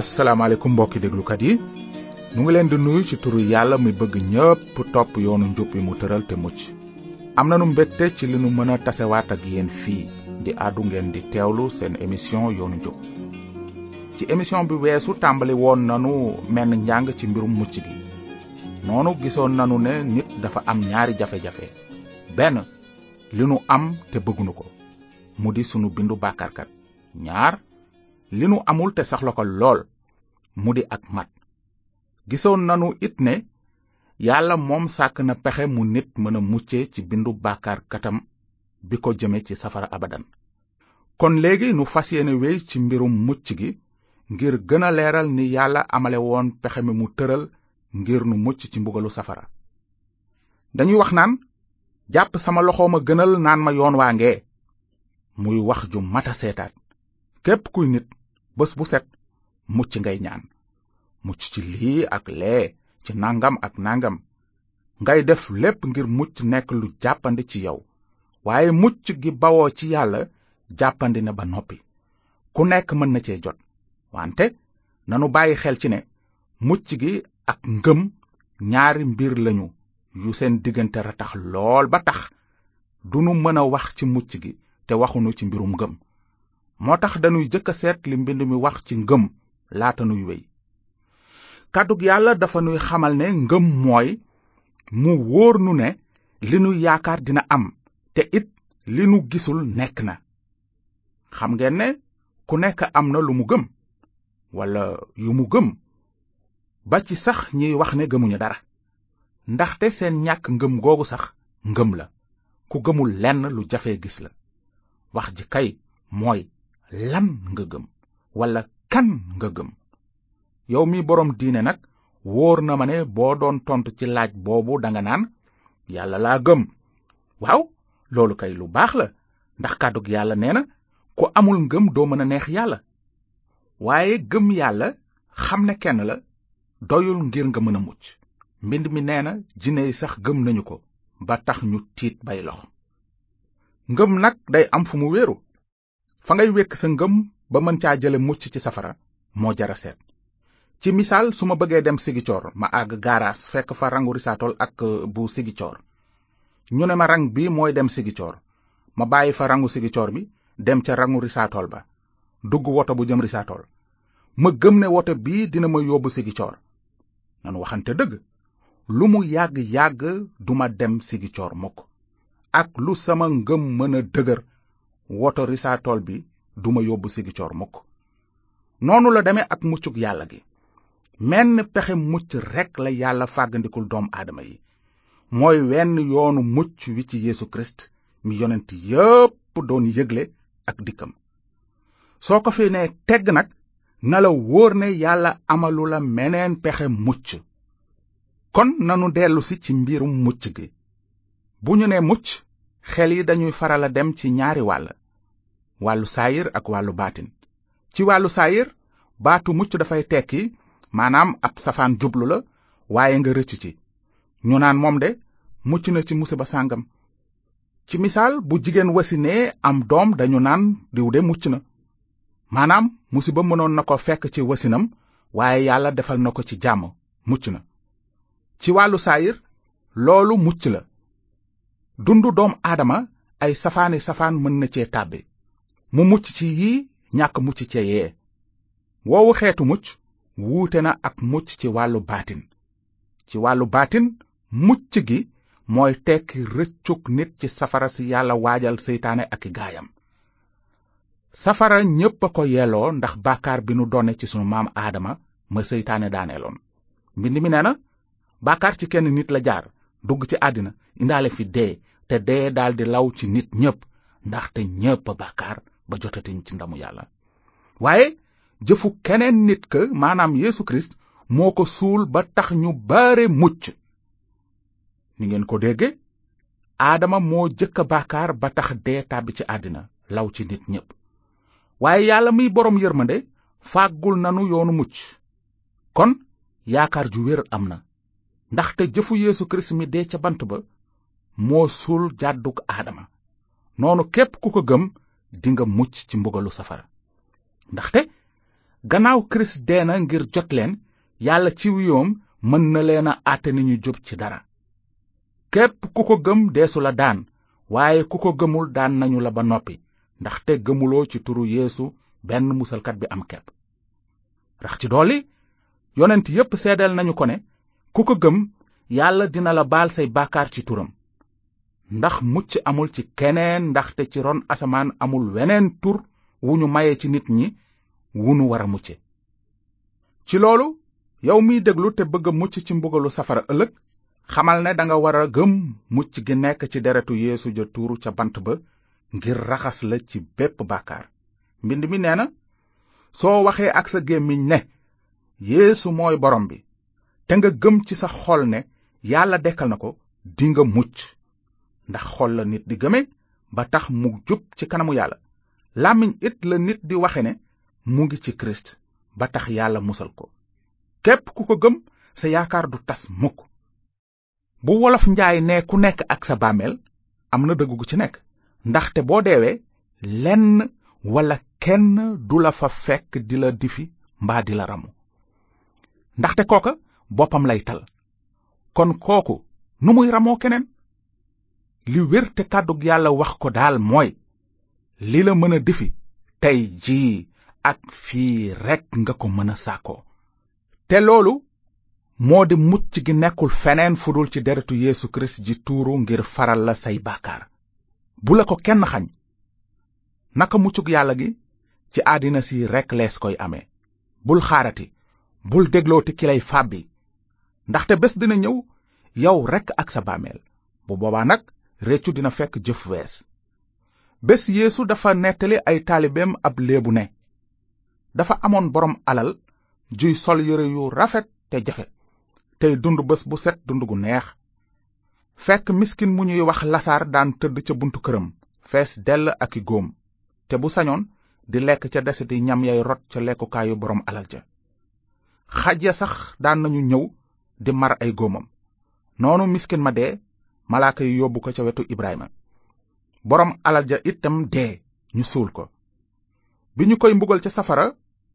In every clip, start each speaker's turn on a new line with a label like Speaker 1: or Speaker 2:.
Speaker 1: asalaamaaleykum mbokki déglukat yi mu ngi leen di nuyu ci turu yàlla mi bëgg ñépp topp yoonu njub bi mu tëral te mucc am nanu mbégte ci li nu mën a tasewaat ak yéen fii di àddu ngeen di teewlu seen émission yoonu njub ci émission bi weesu tàmbali woon nanu menn njàng ci mbirum mucc gi noonu gisoon nanu ne nit dafa am ñaari jafe-jafe benn li nu am te bëggunu ko mu di sunu bindu bàkkaarkat ñaar li nu amul te saxla ko lool mu di ak mat gisoon nanu it ne yàlla moom sàkk na pexe mu nit mën a mucce ci bindu bàkkaarkatam bi ko jëme ci safara abadan kon léegi nu fas yéene wéy ci mbirum mucc gi ngir gën a leeral ni yàlla amale woon pexe mi mu tëral ngir nu mucc ci mbugalu safara dañuy wax naan jàpp sama loxo ma gënal naan ma yoon waa ngee muy wax ju mata seetaat képp kuy nit bés bu set mucc ngay ñaan mucc ci lii ak lee ci nangam ak nangam ngay def lépp ngir mucc nekk lu jàppandi ci yow waaye mucc gi bawoo ci yàlla jàppandi na ba noppi ku nekk mën na cee jot wante nanu bàyyi xel ci ne mucc gi ak ngëm ñaari mbir lañu yu seen diggante ratax lool ba tax dunu mën a wax ci mucc gi te waxunu ci mbirum ngëm moo tax dañuy jëkk a seet li mbind mi wax ci ngëm laata nuy wéy kàddug yàlla dafa nuy xamal ne ngëm mooy mu wóor nu ne li nu yaakaar dina am te it li nu gisul nekk na xam ngeen ne ku nekk am na lu mu gëm walla yu mu gëm ba ci sax ñiy wax ne gëmuñu dara ndaxte seen ñàkk ngëm googu sax ngëm la ku gëmul lenn lu jafe gis la wax ji kay mooy lan nga gëm walla kan nga gëm yow mi boroom diine nag wóor na ma ne boo doon tontu ci laaj boobu danga naan yàlla laa gëm waaw loolu kay lu baax la ndax kàddug yàlla nee na ku amul ngëm doo mën a neex yàlla waaye gëm yàlla xam ne kenn la doyul ngir nga mën a mucc mbind mi nee na jinne yi sax gëm nañu ko ba tax ñu tiit bay lox ngëm nag day am fu mu wéeru fa ngay wékk sa ngëm ba mën caa jële mucc ci safara moo jara seet ci misaal su ma bëggee dem sigicoor ma àgg gaaraas fekk fa rangu risaatol ak euh, bu sigicoor ñu ne ma rang bi mooy dem sigicoor ma bàyyi fa rangu sigicoor bi dem ca rangu risaatol ba dugg woto bu jëm risaatol ma gëm ne woto bii dina ma yóbbu Sigicoor nanu waxante dëgg lu mu yàgg-yàgg duma dem Sigicoor mukk ak lu sama ngëm mën a dëgër woto risaatool bi duma yóbbu Sigicoor mukk noonu la deme ak muccug yàlla gi menn pexe mucc rekk la yàlla fàggandikul doom aadama yi mooy wenn yoonu mucc wi ci Yeesu Kirist mi yonent yépp doon yëgle ak dikkam soo ko fi nee tegg nag na la wóor ne yàlla amalu la meneen pexe mucc kon nanu dellusi ci mbirum mucc gi bu ñu nee mucc xel yi dañuy faral a dem ci ñaari wàll wàllu saayir ak wàllu baatin ci wàllu saayir baatu mucc dafay tekki maanaam ab safaan jublu la waaye nga rëcc ci ñu naan moom de mucc na ci musiba sàngam ci misaal bu jigéen wasinee am doom dañu naan diw de mucc na maanaam musiba mënoon na ko fekk ci wasinam waaye yàlla defal na ko ci jàmm mucc na ci wàllu saayir loolu mucc la dundu doom aadama ay safaani safaan mën na cee tàbbi mu mucc ci yii ñàkk mucc ca yee woowu xeetu mucc wuute na ak mucc ci wàllu baatin ci wàllu baatin mucc gi mooy tekki rëccug nit ci safara si yàlla waajal seytaane ak i gaayam safara ñépp a ko yelloo ndax bàkkaar bi nu donne ci sunu maam aadama ma seytaane daaneeloon mbind mi nee na bàkkaar ci kenn nit la jaar dugg ci àddina indaale fi dee te dee daldi law ci nit ñépp ndaxte ñépp a bàkkaar ba jotatiñ ci ndamu yàlla waaye jëfu keneen nit ka maanaam Yeesu Kirist moo ko suul ba tax ñu bare mucc ni ngeen ko dégge aadama moo jëkk a baakaar ba tax dee tàbbi ci àddina law ci nit ñépp waaye yàlla miy boroom yërmande fàggul nanu yoonu mucc kon yaakaar ju wér am na ndaxte jëfu Yeesu Kirist mi dee ca bant ba moo suul jàddug aadama noonu képp ku ko gëm dinga mucc ci mbugalu safara ndaxte gannaaw Kirist dee na ngir jot leen yàlla ci wiyoom mën na leen a àtte ni ñu jub ci dara képp ku ko gëm deesu la daan waaye ku ko gëmul daan nañu la ba noppi ndaxte gëmuloo ci turu yéesu benn musalkat bi am kepp rax ci dolli yonent yépp seedeel nañu ko ne ku ko gëm yàlla dina la baal say bàkkaar ci turam ndax mucc amul ci keneen ndaxte ci ron asamaan amul weneen tur wu ñu maye ci nit ñi wu nu war a mucce ci loolu yow miy déglu te bëgg a mucc ci mbugalu safara ëllëg xamal ne danga war a gëm mucc gi nekk ci deretu yéesu ja tuuru ca bant ba ngir raxas la ci bépp bàkkaar mbind mi nee na soo waxee ak sa gémmiñ ne yeesu mooy borom bi te nga gëm ci sa xol ne yàlla dekkal na ko dinga mucc ndax xol la nit di gëme ba tax mu jub ci kanamu yàlla làmmiñ it la nit di waxe ne mu ngi ci kirist ba tax yàlla musal ko képp ku ko gëm sa yaakaar du tas mukk bu wolof njaay ne ku nekk ak sa bàmmeel am na dëgg gu ci nekk ndaxte boo deewee lenn walla kenn du la fa fekk di la difi mbaa di la ramu ndaxte kooka boppam lay tal kon kooku nu muy ramoo keneen li wér te kàddug yàlla wax ko daal mooy li la mën a difi tey jii ak fii rekk nga ko mën a sàkkoo te loolu moo di mucc gi nekkul feneen fu dul ci deretu Yeesu Kirist ji tuuru ngir faral la say bàkkaar bu la ko kenn xañ naka muccug yàlla gi ci àddina si rekk lees koy ame bul xaarati bul déglooti ki lay fàbbi ndaxte bés dina ñëw yow rekk ak sa bàmmeel bu boobaa nag réccu dina fekk jëf wees bés yéesu dafa nettali ay taalibeem ab léebu ne dafa amoon boroom alal juy sol yére yu rafet te jafe tey dund bés bu set dund gu neex fekk miskin mu ñuy wax lasaar daan tëdd ca buntu këram fees dell ak i góom te bu sañoon di lekk ca desiti ñam yay rot ca lekkukaayu boroom alal ja xaj ya sax daan nañu ñëw di mar ay góomam noonu miskin ma dee malaaka yi yóbbu ko ca wetu Ibrahima boroom alal ja itam dee ñu suul ko bi ñu koy mbugal ca safara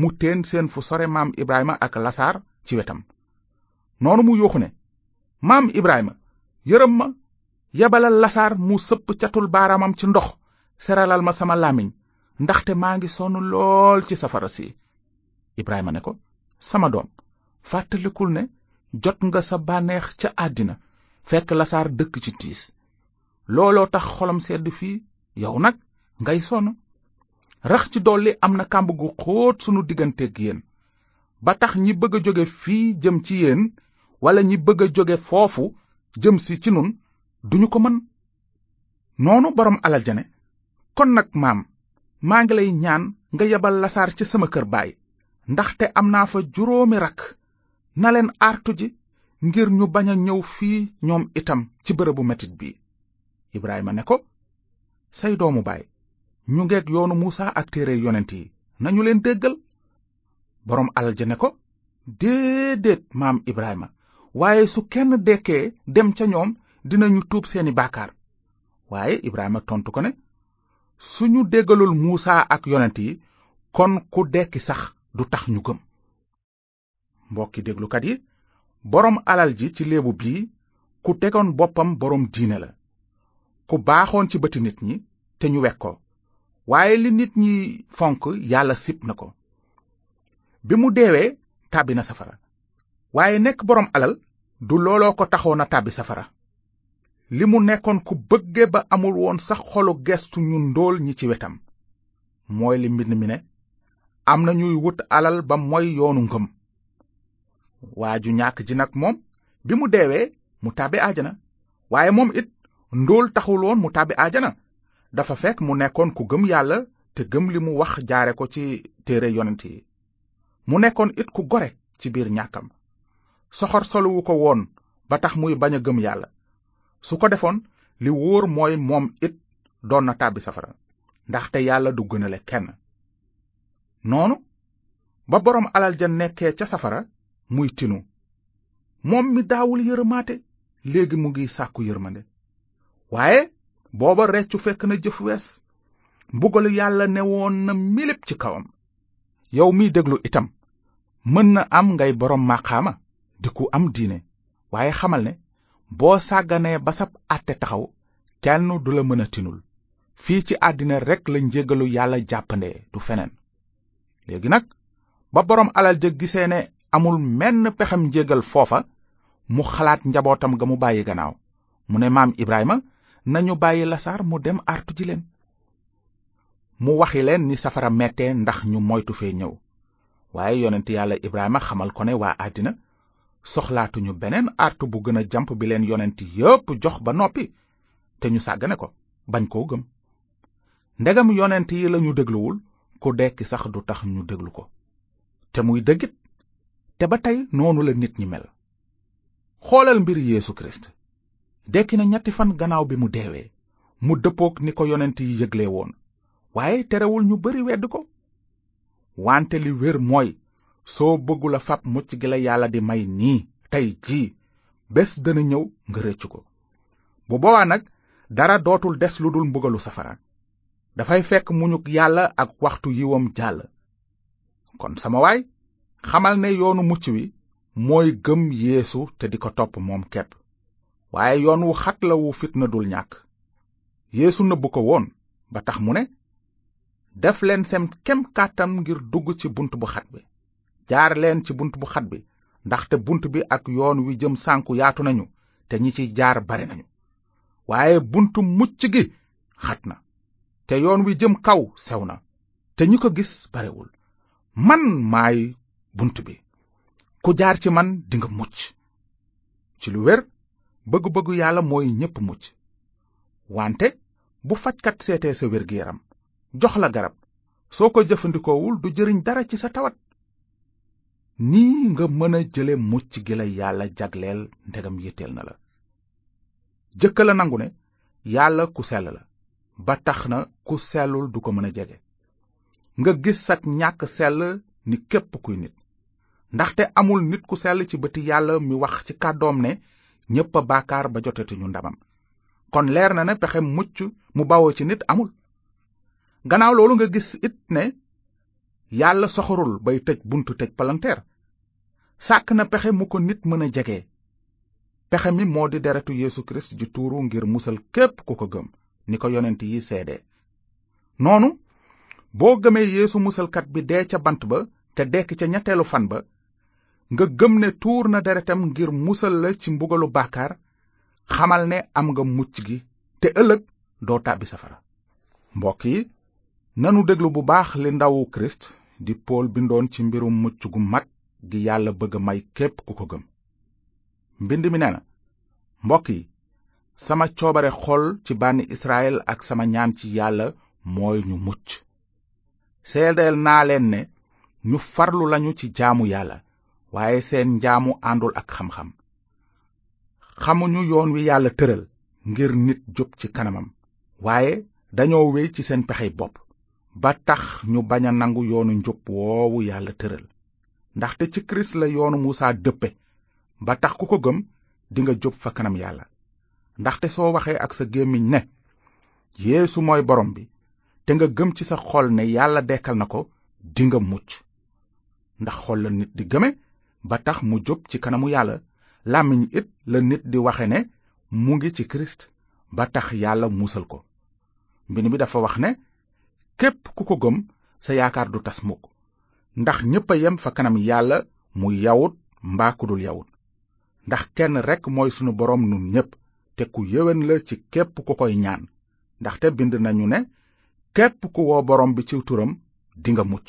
Speaker 1: mu teen seen fu sore maam Ibrahima ak Lasaar ci wetam noonu mu yuuxu ne maam Ibrahima yërëm ma yabalal Lasaar mu sëpp catul baaraamam ci ndox seralal ma sama làmmiñ ndaxte maa ngi sonn lool ci safara si Ibrahima ne ko sama doom fàttalikul ne jot nga sa bànneex ca àddina fekk lasaar dëkk ci tiis looloo tax xolam sedd fii yow nag ngay sonn rax ci dolli am na kàmb gu xóot sunu digganteeg yéen ba tax ñi bëgg a jóge fii jëm ci yéen walla ñi bëgg a jóge foofu jëm si ci nun duñu ko mën noonu boroom alal ja ne kon nag maam maa ngi lay ñaan nga yebal lasaar ci sama kër baay ndaxte am naa fa juróomi rakk na leen artu ji ngir ñu bañ a ñëw fii ñoom itam ci bërëbu metit bi Ibrahima ne ko say doomu baay ñu ngeeg yoonu muusa ak téere yonent yi nañu leen déggal boroom alal ja ne ko déedéet maam ibrahima waaye su kenn dekkee dem ca ñoom dinañu tuub seeni baakaar waaye ibrahima tontu ko ne su ñu déggalul muusa ak yonent yi kon ku dekki sax du tax ñu gëm mbokki déglukat yi boroom alal ji ci léebu bii ku tegoon boppam boroom diine la ku baaxoon ci bëti nit ñi te ñu wekk ko waaye li nit ñi fonk yàlla sib na ko bi mu deewee tàbbi na safara waaye nekk boroom alal du looloo ko taxoon a tàbbi safara li mu nekkoon ku bëgge ba amul woon sax xolu gestu ñu ndóol ñi ci wetam mooy li mbind mi ne am na ñuy wut alal ba mooy yoonu ngëm waa ju ñàkk ji nag moom bi mu deewee mu tàbbi aajana waaye moom it ndóol taxul woon mu tàbbi aajana dafa fekk mu nekkoon ku gëm yàlla te gëm li mu wax jaare ko ci téere yonent yi mu nekkoon it ku gore ci biir ñàkkam soxor soluwu ko woon ba tax muy bañ a gëm yàlla su ko defoon li wóor mooy moom it doon na tàbbi safara ndaxte yàlla du gënale kenn noonu ba boroom alal ja nekkee ca safara muy tinu moom mi daawul yërëmaate léegi mu ngi sàkku yërmande waaye booba reccu fekk na jëf wees mbugalu yàlla ne woon na milip ci kawam yow miy déglu itam mën na am ngay boroom màqaama di ku am diine waaye xamal ne boo sàgganee ba sab àtte taxaw kenn du la mën a tinul fii ci àddina rekk la njégalu yàlla jàppandee du feneen léegi nag ba boroom alal ja gisee ne amul menn pexem njégal foofa mu xalaat njabootam ga mu bàyyi gannaaw mu ne maam Ibrahima nañu bàyyi lasaar mu dem artu ji leen mu waxi leen ni safara mettee ndax ñu moytu fee ñëw waaye yonent yàlla Ibrahima xamal ko ne waa àddina soxlaatuñu beneen artu bu gën a jàmp bi leen yonent yépp jox ba noppi te ñu sàggane ko bañ koo gëm ndegam yonent yi lañu dégluwul ku dekki sax du tax ñu déglu ko te muy dëggit te ba tey noonu la nit ñi mel xoolal mbir Yeesu Kirist dekki na ñetti fan gannaaw bi mu deewee mu dëppook ni ko yonent yi yëgle woon waaye terewul ñu bari wedd ko wante li wér mooy soo bëggula fab mucc gi la yàlla di may nii tey jii bés dana ñëw nga rëccu ko bu boobaa nag dara dootul des lu dul mbugalu safara dafay fekk muñuk yàlla ak waxtu yiwam jàll kon sama waay xamal ne yoonu mucc wi mooy gëm yéesu te di ko topp moom kepp waaye yoon wu xat la wu fitna dul ñàkk yéesu nëbb ko woon ba tax mu ne def leen sem kem kàttan ngir dugg ci bunt bu xat bi jaar leen ci bunt bu xat bi ndaxte bunt bi ak yoon wi jëm sànku yaatu nañu te ñi ci jaar bare nañu waaye buntu mucc gi xat na te yoon wi jëm kaw sew na te ñi ko gis barewul man maay bunt bi ku jaar ci man dinga mucc ci lu wér bëgg-bëggu yàlla mooy ñépp mucc wante bu fajkat seetee sa wér gi yaram jox la garab soo ko jëfandikoowul du jëriñ dara ci sa tawat nii nga mën a jële mucc gi la yàlla jagleel ndegam yitteel na la jëkk la nangu ne yàlla ku sell la ba tax na ku sellul du ko mën a jege nga gis sag ñàkk sell ni képp kuy nit ndaxte amul nit ku sell ci bëti yàlla mi wax ci kàddoom ne ñépp a baakaar ba jotatuñu ndamam kon leer na ne pexe mucc mu bawoo ci nit amul gannaaw loolu nga gis it ne yàlla soxorul bay tëj buntu tëj palanteer sàkk na pexe mu ko nit mën a jege pexe mi moo di deretu Yeesu Kirist ji tuuru ngir musal képp ku ko gëm ni ko yonent yi seede noonu boo gëmee Yeesu musalkat bi dee ca bant ba te dekk ca ñetteelu fan ba nga gëm ne tuur na deretam ngir musal la ci mbugalu bàkkaar xamal ne am nga mucc gi te ëllëg doo tàbbi safara mbokk yi nanu déglu bu baax li ndawu kirist di pool bindoon ci mbirum mucc gu mag gi yàlla bëgg may képp ku ko gëm mbind mi nee na mbokk yi sama coobare xol ci bànni israel ak sama ñaan ci yàlla mooy ñu mucc seedeel naa leen ne ñu farlu lañu ci jaamu yàlla waaye seen njaamu àndul ak xam-xam xamuñu yoon wi yàlla tëral ngir nit jub ci kanamam waaye dañoo wéy ci seen pexey bopp ba tax ñu bañ a nangu yoonu njub woowu yàlla tëral ndaxte ci kirist la yoonu muusaa dëppe ba tax ku ko gëm dinga jub fa kanam yàlla ndaxte soo waxee ak sa gémmiñ ne yéesu mooy borom bi te nga gëm ci sa xol ne yàlla dekkal na ko dinga mucc ndax xol la nit di gëme ba tax mu jóg ci kanamu yàlla làmmiñ it la nit di waxe ne mu ngi ci kirist ba tax yàlla musal ko mbind mi dafa wax ne képp ku ko gëm sa yaakaar du tas mukk ndax ñépp a yem fa kanam yàlla mu yawut mbaa ku dul yawut ndax kenn rekk mooy sunu boroom nun ñépp te ku yéwén la ci képp ku koy ñaan ndaxte bind nañu ne képp ku woo borom bi ci turam dinga mucc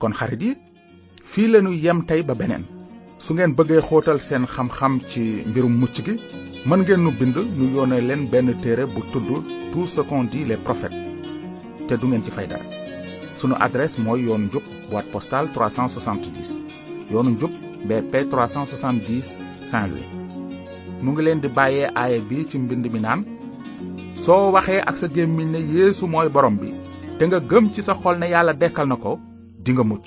Speaker 1: kon xarit yi fii lañu yem tey ba beneen su ngeen bëggee xóotal seen xam-xam ci mbirum mucc gi mën ngeen nu bind nu yónnee leen benn téere bu tudd tout ce qu'ont dit les prophètes te du ngeen ci fay dara sunu adresse mooy yoon njub boîte postale 370 yoonu njub BP 370 Saint-Louis mu ngi leen di bàyyee aaye bi ci mbind mi naan soo waxee ak sa gémmiñ ne yeesu mooy borom bi te nga gëm ci sa xol ne yàlla dekkal na ko dinga mucc